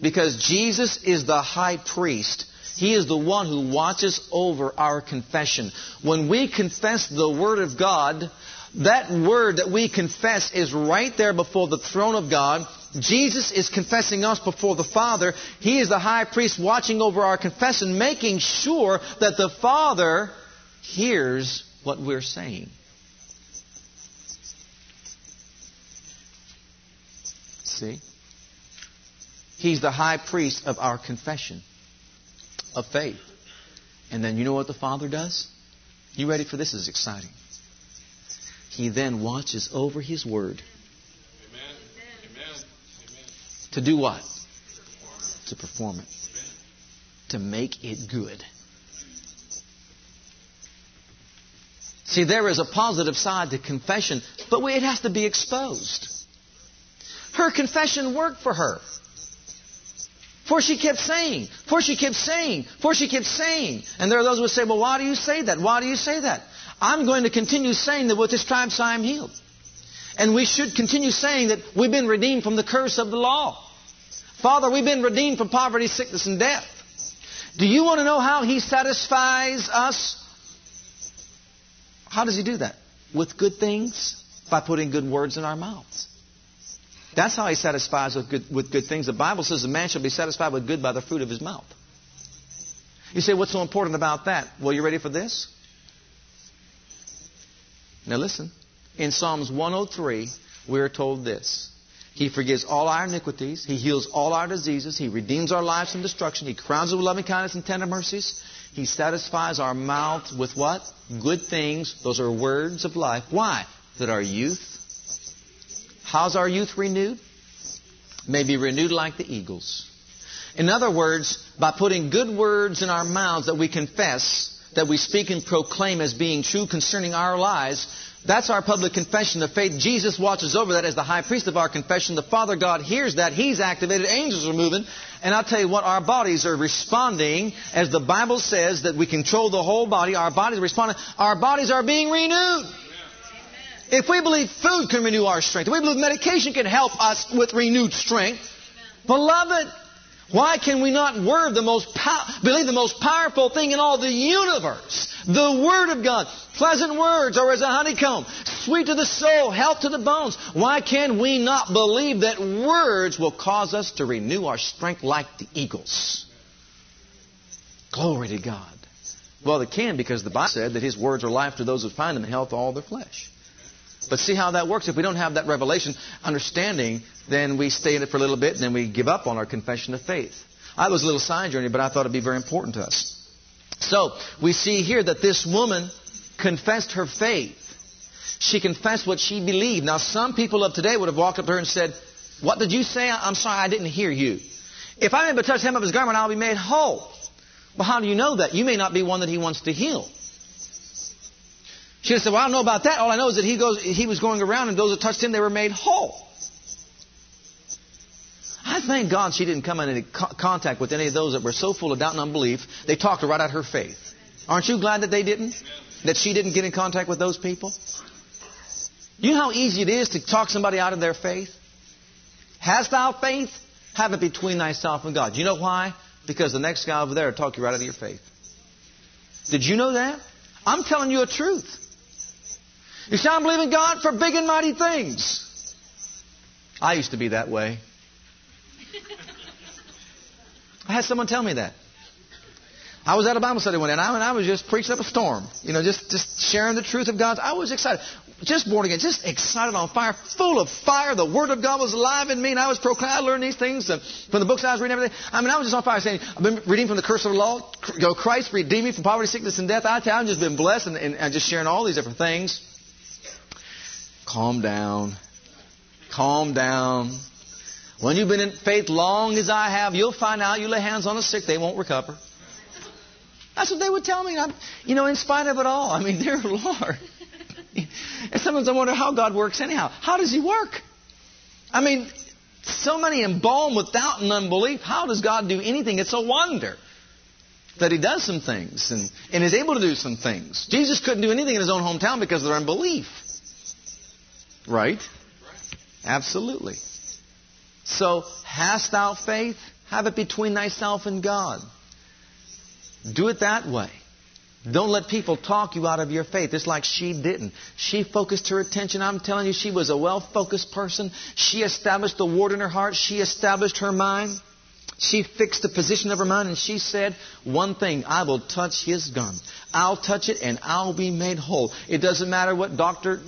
Because Jesus is the high priest. He is the one who watches over our confession. When we confess the Word of God, that Word that we confess is right there before the throne of God. Jesus is confessing us before the Father. He is the high priest watching over our confession, making sure that the Father hears what we're saying. See? He's the high priest of our confession of faith. And then you know what the Father does? You ready for this? this is exciting. He then watches over His Word. Amen. Amen. To do what? To perform it. To make it good. See, there is a positive side to confession, but it has to be exposed. Her confession worked for her. For she kept saying, for she kept saying, for she kept saying. And there are those who say, well, why do you say that? Why do you say that? I'm going to continue saying that with this stripes I am healed. And we should continue saying that we've been redeemed from the curse of the law. Father, we've been redeemed from poverty, sickness, and death. Do you want to know how He satisfies us? How does He do that? With good things? By putting good words in our mouths. That's how he satisfies with good, with good things. The Bible says a man shall be satisfied with good by the fruit of his mouth. You say, what's so important about that? Well, you ready for this? Now listen. In Psalms 103, we are told this. He forgives all our iniquities. He heals all our diseases. He redeems our lives from destruction. He crowns us with loving kindness and tender mercies. He satisfies our mouth with what? Good things. Those are words of life. Why? That our youth How's our youth renewed? may be renewed like the eagles. In other words, by putting good words in our mouths that we confess, that we speak and proclaim as being true concerning our lives, that's our public confession of faith. Jesus watches over that as the high priest of our confession. The Father God hears that. He's activated. Angels are moving. And I'll tell you what, our bodies are responding as the Bible says that we control the whole body. Our bodies are responding. Our bodies are being renewed. If we believe food can renew our strength, if we believe medication can help us with renewed strength, beloved, why can we not word the most pow- believe the most powerful thing in all the universe? The Word of God. Pleasant words are as a honeycomb, sweet to the soul, health to the bones. Why can we not believe that words will cause us to renew our strength like the eagles? Glory to God. Well, it can because the Bible said that His words are life to those who find them and health to all their flesh. But see how that works. If we don't have that revelation, understanding, then we stay in it for a little bit and then we give up on our confession of faith. I was a little side journey, but I thought it'd be very important to us. So, we see here that this woman confessed her faith. She confessed what she believed. Now, some people of today would have walked up to her and said, What did you say? I'm sorry, I didn't hear you. If I'm able to touch him of his garment, I'll be made whole. Well, how do you know that? You may not be one that he wants to heal. She said, Well, I don't know about that. All I know is that he, goes, he was going around and those that touched him, they were made whole. I thank God she didn't come into contact with any of those that were so full of doubt and unbelief, they talked her right out her faith. Aren't you glad that they didn't? That she didn't get in contact with those people? You know how easy it is to talk somebody out of their faith? Hast thou faith? Have it between thyself and God. You know why? Because the next guy over there will talk you right out of your faith. Did you know that? I'm telling you a truth. You say, I'm believing God for big and mighty things. I used to be that way. I had someone tell me that. I was at a Bible study one day, and I, and I was just preaching up a storm. You know, just, just sharing the truth of God. I was excited. Just born again, just excited on fire, full of fire. The Word of God was alive in me, and I was proclaiming. I learned these things from the books I was reading, everything. I mean, I was just on fire saying, I've been reading from the curse of the law. Know, Christ redeemed me from poverty, sickness, and death. I I've just been blessed and, and, and just sharing all these different things. Calm down. Calm down. When you've been in faith long as I have, you'll find out you lay hands on the sick, they won't recover. That's what they would tell me. I'm, you know, in spite of it all, I mean, dear Lord. and sometimes I wonder how God works anyhow. How does He work? I mean, so many embalmed with doubt and unbelief. How does God do anything? It's a wonder that He does some things and, and is able to do some things. Jesus couldn't do anything in His own hometown because of their unbelief. Right? Absolutely. So, hast thou faith? Have it between thyself and God. Do it that way. Don't let people talk you out of your faith. It's like she didn't. She focused her attention. I'm telling you, she was a well focused person. She established the word in her heart. She established her mind. She fixed the position of her mind and she said, One thing, I will touch his garment. I'll touch it and I'll be made whole. It doesn't matter what Dr.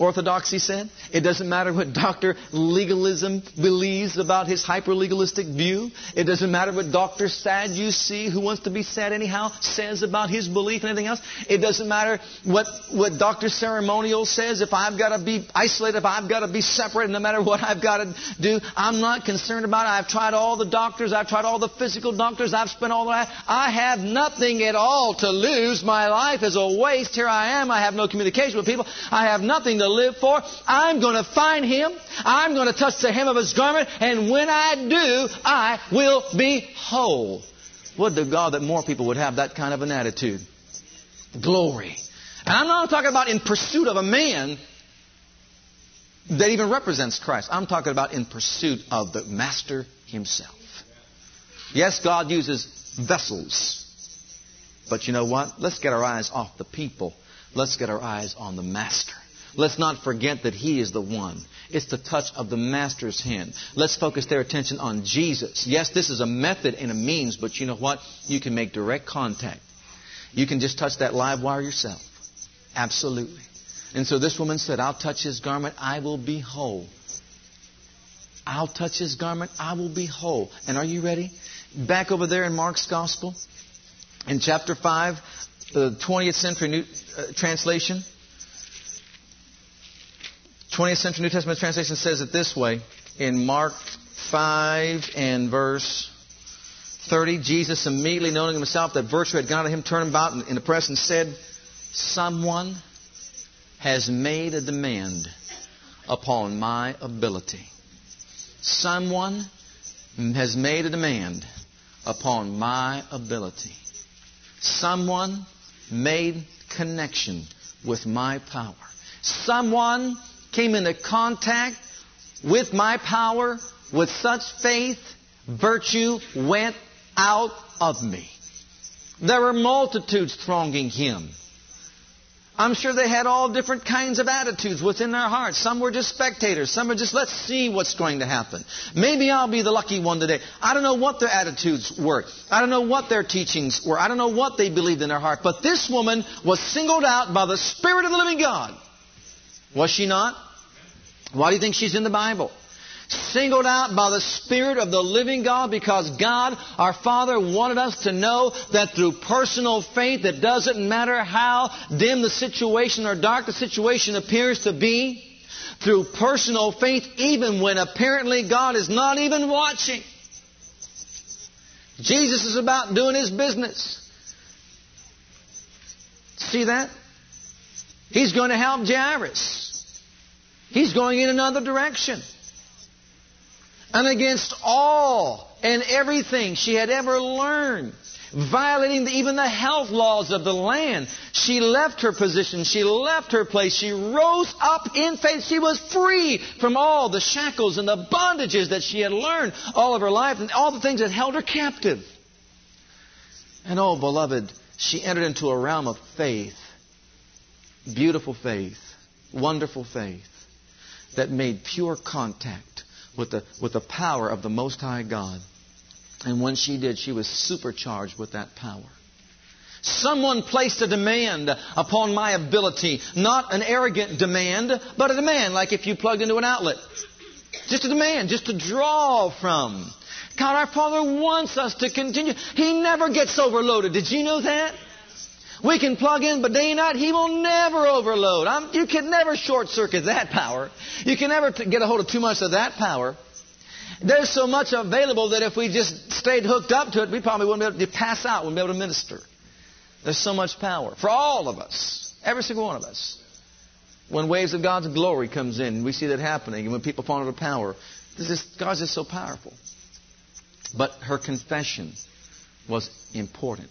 Orthodoxy said. It doesn't matter what Dr. Legalism believes about his hyperlegalistic view. It doesn't matter what Dr. Sadducee, who wants to be sad anyhow, says about his belief and anything else. It doesn't matter what, what Dr. Ceremonial says. If I've got to be isolated, if I've got to be separated, no matter what I've got to do, I'm not concerned about it. I've tried all the doctors. I've tried all the physical doctors. I've spent all that. I have nothing at all to lose. My life is a waste. Here I am. I have no communication with people. I have nothing to live for. I'm going to find him. I'm going to touch the hem of his garment. And when I do, I will be whole. Would to God that more people would have that kind of an attitude. Glory. And I'm not talking about in pursuit of a man that even represents Christ. I'm talking about in pursuit of the Master himself. Yes, God uses vessels. But you know what? Let's get our eyes off the people. Let's get our eyes on the Master. Let's not forget that He is the one. It's the touch of the Master's hand. Let's focus their attention on Jesus. Yes, this is a method and a means, but you know what? You can make direct contact. You can just touch that live wire yourself. Absolutely. And so this woman said, I'll touch his garment, I will be whole. I'll touch his garment, I will be whole. And are you ready? Back over there in Mark's Gospel, in chapter 5, the 20th century New, uh, translation. 20th century New Testament translation says it this way in Mark 5 and verse 30, Jesus immediately knowing himself that virtue had gone to him, turned about in the press and said, Someone has made a demand upon my ability. Someone has made a demand upon my ability. Someone made connection with my power. Someone came into contact with my power with such faith, virtue went out of me. There were multitudes thronging him. I'm sure they had all different kinds of attitudes within their hearts. Some were just spectators. Some were just, let's see what's going to happen. Maybe I'll be the lucky one today. I don't know what their attitudes were. I don't know what their teachings were. I don't know what they believed in their heart. But this woman was singled out by the Spirit of the living God. Was she not? Why do you think she's in the Bible? singled out by the Spirit of the living God because God, our Father, wanted us to know that through personal faith, it doesn't matter how dim the situation or dark the situation appears to be, through personal faith, even when apparently God is not even watching. Jesus is about doing his business. See that? He's going to help Jairus. He's going in another direction and against all and everything she had ever learned, violating even the health laws of the land. She left her position. She left her place. She rose up in faith. She was free from all the shackles and the bondages that she had learned all of her life and all the things that held her captive. And oh, beloved, she entered into a realm of faith. Beautiful faith. Wonderful faith that made pure contact with the, with the power of the Most High God. And when she did, she was supercharged with that power. Someone placed a demand upon my ability, not an arrogant demand, but a demand like if you plugged into an outlet. Just a demand, just to draw from. God, our Father wants us to continue. He never gets overloaded. Did you know that? We can plug in, but day and night, He will never overload. I'm, you can never short circuit that power. You can never t- get a hold of too much of that power. There's so much available that if we just stayed hooked up to it, we probably wouldn't be able to pass out, wouldn't be able to minister. There's so much power for all of us, every single one of us. When waves of God's glory comes in, we see that happening, and when people fall under power, this is, God's just so powerful. But her confession was important.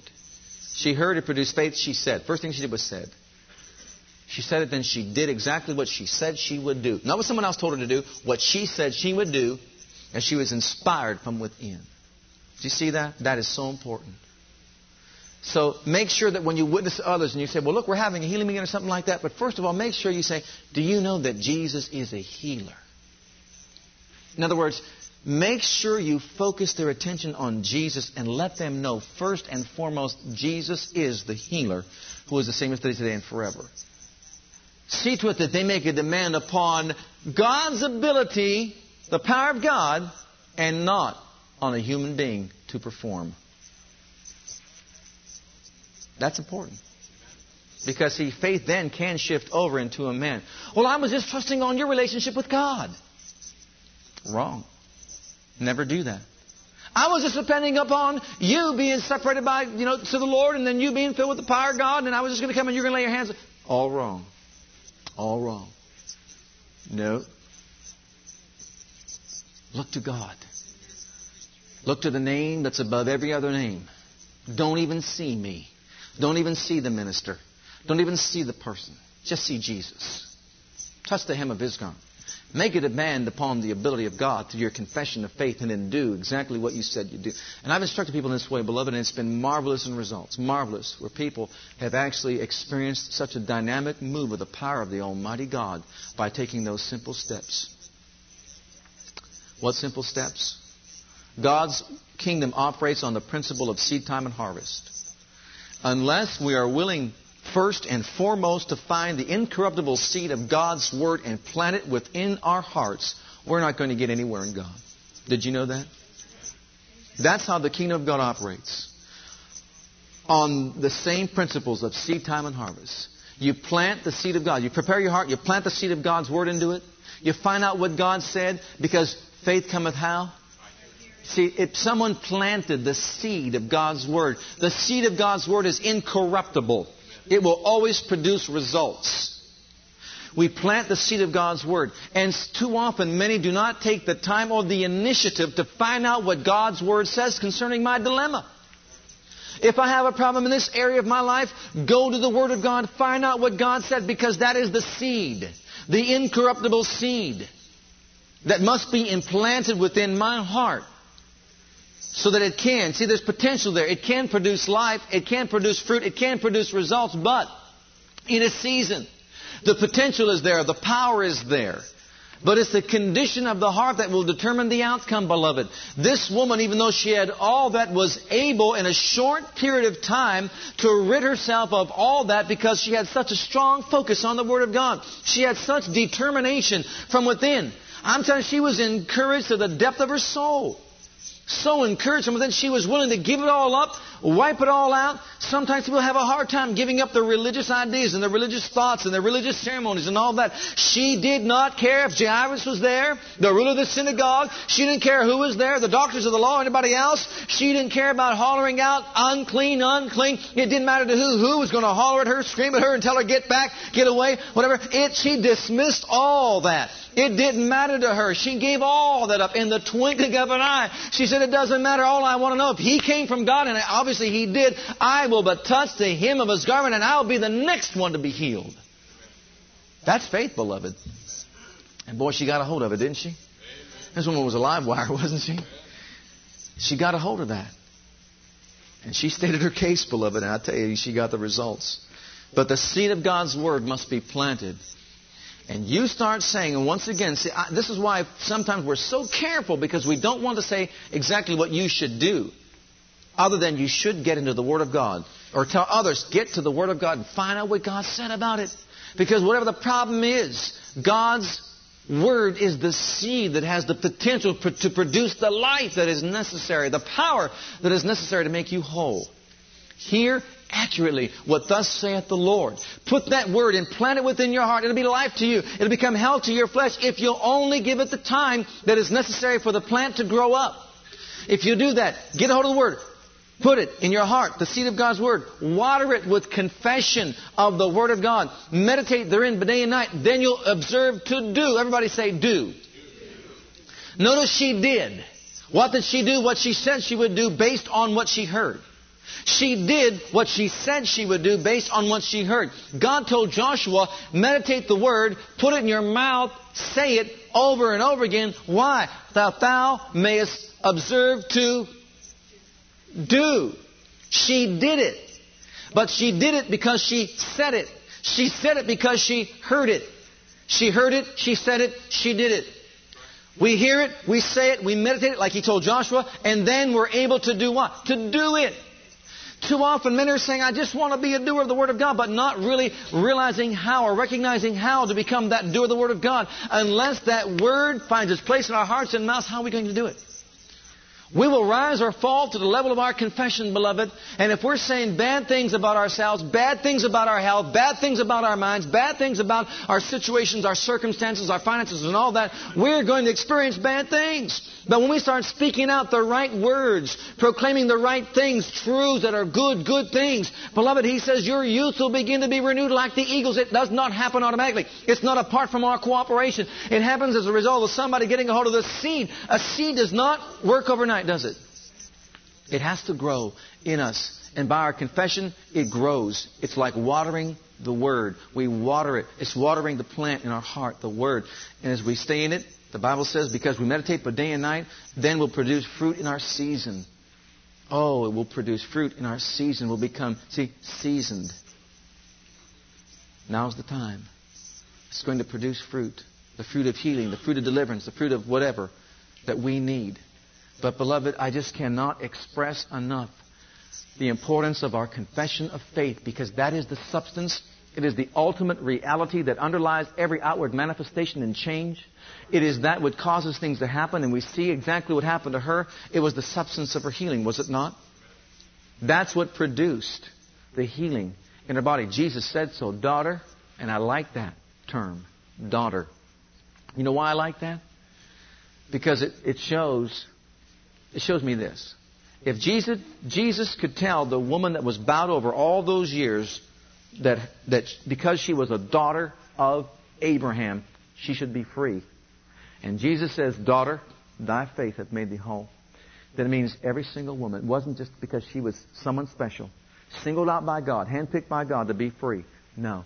She heard it produced faith. She said. First thing she did was said. She said it, then she did exactly what she said she would do. Not what someone else told her to do, what she said she would do, and she was inspired from within. Do you see that? That is so important. So make sure that when you witness others and you say, well, look, we're having a healing meeting or something like that, but first of all, make sure you say, do you know that Jesus is a healer? In other words, Make sure you focus their attention on Jesus and let them know first and foremost Jesus is the healer who is the same yesterday, today, and forever. See to it that they make a demand upon God's ability, the power of God, and not on a human being to perform. That's important. Because see, faith then can shift over into a man. Well, I was just trusting on your relationship with God. Wrong. Never do that. I was just depending upon you being separated by, you know, to the Lord and then you being filled with the power of God and I was just going to come and you're going to lay your hands. All wrong. All wrong. No. Look to God. Look to the name that's above every other name. Don't even see me. Don't even see the minister. Don't even see the person. Just see Jesus. Touch the hem of his garment. Make a demand upon the ability of God through your confession of faith and then do exactly what you said you'd do. And I've instructed people in this way, beloved, and it's been marvelous in results. Marvelous, where people have actually experienced such a dynamic move of the power of the Almighty God by taking those simple steps. What simple steps? God's kingdom operates on the principle of seed time and harvest. Unless we are willing first and foremost to find the incorruptible seed of God's Word and plant it within our hearts, we're not going to get anywhere in God. Did you know that? That's how the kingdom of God operates. On the same principles of seed time and harvest. You plant the seed of God. You prepare your heart. You plant the seed of God's Word into it. You find out what God said because Faith cometh how? See, if someone planted the seed of God's Word, the seed of God's Word is incorruptible. It will always produce results. We plant the seed of God's Word. And too often, many do not take the time or the initiative to find out what God's Word says concerning my dilemma. If I have a problem in this area of my life, go to the Word of God, find out what God said, because that is the seed, the incorruptible seed that must be implanted within my heart so that it can. See, there's potential there. It can produce life, it can produce fruit, it can produce results, but in a season. The potential is there, the power is there. But it's the condition of the heart that will determine the outcome, beloved. This woman, even though she had all that, was able in a short period of time to rid herself of all that because she had such a strong focus on the Word of God. She had such determination from within. I'm telling you, she was encouraged to the depth of her soul so encouraged and then she was willing to give it all up, wipe it all out. Sometimes people have a hard time giving up their religious ideas and their religious thoughts and their religious ceremonies and all that. She did not care if Jairus was there, the ruler of the synagogue. She didn't care who was there, the doctors of the law, anybody else. She didn't care about hollering out, unclean, unclean. It didn't matter to who. Who was going to holler at her, scream at her, and tell her, get back, get away, whatever. It, she dismissed all that. It didn't matter to her. She gave all that up in the twinkling of an eye. She said, It doesn't matter. All I want to know, if he came from God, and obviously he did, I will but touch the hem of his garment, and I'll be the next one to be healed. That's faith, beloved. And boy, she got a hold of it, didn't she? This woman was a live wire, wasn't she? She got a hold of that. And she stated her case, beloved, and I tell you, she got the results. But the seed of God's Word must be planted and you start saying, and once again, see, I, this is why sometimes we're so careful because we don't want to say exactly what you should do, other than you should get into the Word of God. Or tell others, get to the Word of God and find out what God said about it. Because whatever the problem is, God's Word is the seed that has the potential to produce the life that is necessary, the power that is necessary to make you whole. Hear accurately what thus saith the Lord. Put that word and plant it within your heart. It'll be life to you. It'll become health to your flesh if you'll only give it the time that is necessary for the plant to grow up. If you do that, get a hold of the word. Put it in your heart, the seed of God's Word. Water it with confession of the Word of God. Meditate therein day and night. Then you'll observe to do. Everybody say do. Notice she did. What did she do? What she said she would do based on what she heard. She did what she said she would do based on what she heard. God told Joshua, meditate the word, put it in your mouth, say it over and over again. Why? That thou mayest observe to do. She did it. But she did it because she said it. She said it because she heard it. She heard it, she said it, she did it. We hear it, we say it, we meditate it like he told Joshua, and then we're able to do what? To do it. Too often men are saying, I just want to be a doer of the Word of God, but not really realizing how or recognizing how to become that doer of the Word of God. Unless that Word finds its place in our hearts and mouths, how are we going to do it? We will rise or fall to the level of our confession, beloved. And if we're saying bad things about ourselves, bad things about our health, bad things about our minds, bad things about our situations, our circumstances, our finances, and all that, we're going to experience bad things. But when we start speaking out the right words, proclaiming the right things, truths that are good, good things, beloved, he says your youth will begin to be renewed like the eagles. It does not happen automatically. It's not apart from our cooperation. It happens as a result of somebody getting a hold of the seed. A seed does not work overnight, does it? It has to grow in us. And by our confession, it grows. It's like watering the Word. We water it. It's watering the plant in our heart, the Word. And as we stay in it, the Bible says, because we meditate by day and night, then we'll produce fruit in our season. Oh, it will produce fruit in our season. We'll become, see, seasoned. Now's the time. It's going to produce fruit. The fruit of healing, the fruit of deliverance, the fruit of whatever that we need. But, beloved, I just cannot express enough the importance of our confession of faith because that is the substance it is the ultimate reality that underlies every outward manifestation and change. It is that which causes things to happen, and we see exactly what happened to her. It was the substance of her healing, was it not? That's what produced the healing in her body. Jesus said so, daughter, and I like that term, daughter. You know why I like that? Because it, it shows it shows me this. If Jesus, Jesus could tell the woman that was bowed over all those years that, that because she was a daughter of Abraham, she should be free. And Jesus says, Daughter, thy faith hath made thee whole. Then it means every single woman. It wasn't just because she was someone special, singled out by God, handpicked by God to be free. No.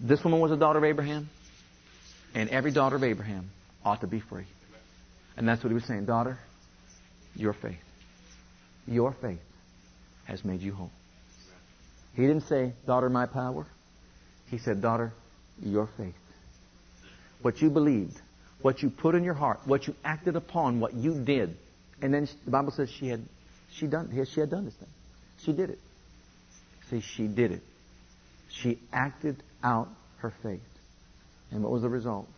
This woman was a daughter of Abraham, and every daughter of Abraham ought to be free. And that's what he was saying. Daughter, your faith. Your faith has made you whole. He didn't say, Daughter, my power. He said, Daughter, your faith. What you believed, what you put in your heart, what you acted upon, what you did. And then the Bible says she had she done she had done this thing. She did it. See, she did it. She acted out her faith. And what was the result?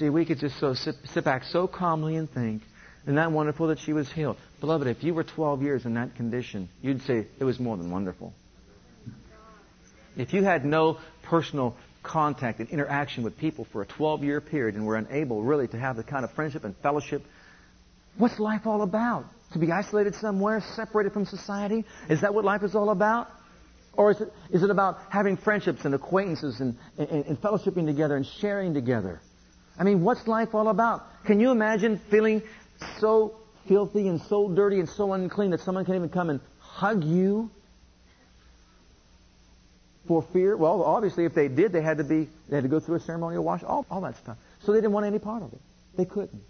See, we could just so sit, sit back so calmly and think, isn't that wonderful that she was healed? Beloved, if you were 12 years in that condition, you'd say it was more than wonderful. If you had no personal contact and interaction with people for a 12 year period and were unable really to have the kind of friendship and fellowship, what's life all about? To be isolated somewhere, separated from society? Is that what life is all about? Or is it, is it about having friendships and acquaintances and, and, and fellowshipping together and sharing together? I mean, what's life all about? Can you imagine feeling so filthy and so dirty and so unclean that someone can even come and hug you for fear? Well, obviously, if they did, they had to be they had to go through a ceremonial wash, all, all that stuff. So they didn't want any part of it. They couldn't.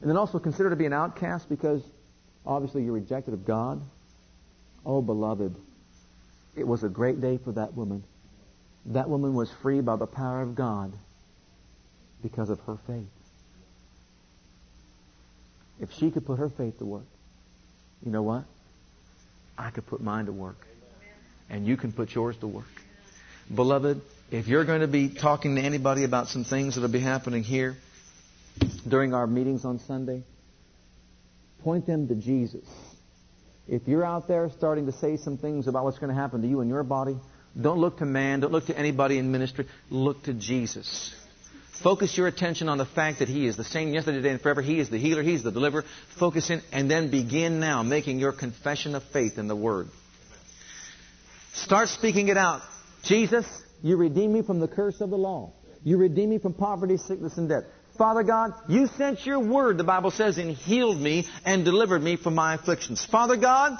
And then also consider to be an outcast because obviously you're rejected of God. Oh, beloved, it was a great day for that woman. That woman was free by the power of God because of her faith. If she could put her faith to work, you know what? I could put mine to work. And you can put yours to work. Beloved, if you're going to be talking to anybody about some things that will be happening here during our meetings on Sunday, point them to Jesus. If you're out there starting to say some things about what's going to happen to you and your body, don't look to man, don't look to anybody in ministry, look to Jesus. Focus your attention on the fact that He is the same yesterday, today, and forever. He is the healer. He's the deliverer. Focus in, and then begin now making your confession of faith in the Word. Start speaking it out. Jesus, you redeem me from the curse of the law. You redeem me from poverty, sickness, and death. Father God, you sent your word, the Bible says, and healed me and delivered me from my afflictions. Father God,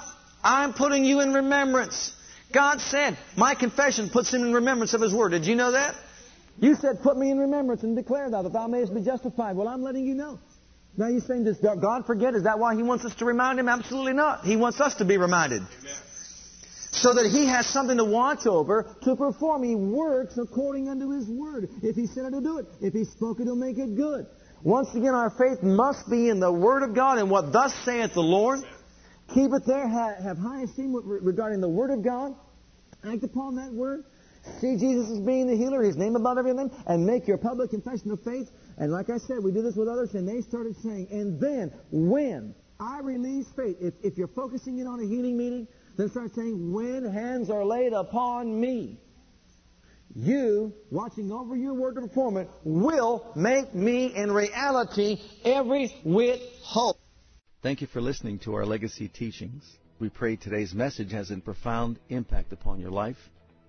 I'm putting you in remembrance. God said, my confession puts him in remembrance of his word. Did you know that? You said, put me in remembrance and declare thou that thou mayest be justified. Well, I'm letting you know. Now you're saying, does God forget? Is that why He wants us to remind Him? Absolutely not. He wants us to be reminded. So that He has something to watch over, to perform. He works according unto His word. If He said it, He'll do it. If He spoke it, He'll make it good. Once again, our faith must be in the Word of God and what thus saith the Lord. Keep it there. Have high esteem regarding the Word of God. Act upon that Word. See Jesus as being the healer, His name above everything, and make your public confession of faith. And like I said, we do this with others, and they started saying, and then when I release faith, if, if you're focusing in on a healing meeting, then start saying, when hands are laid upon me, you, watching over your word to perform it, will make me in reality every whit whole. Thank you for listening to our legacy teachings. We pray today's message has a profound impact upon your life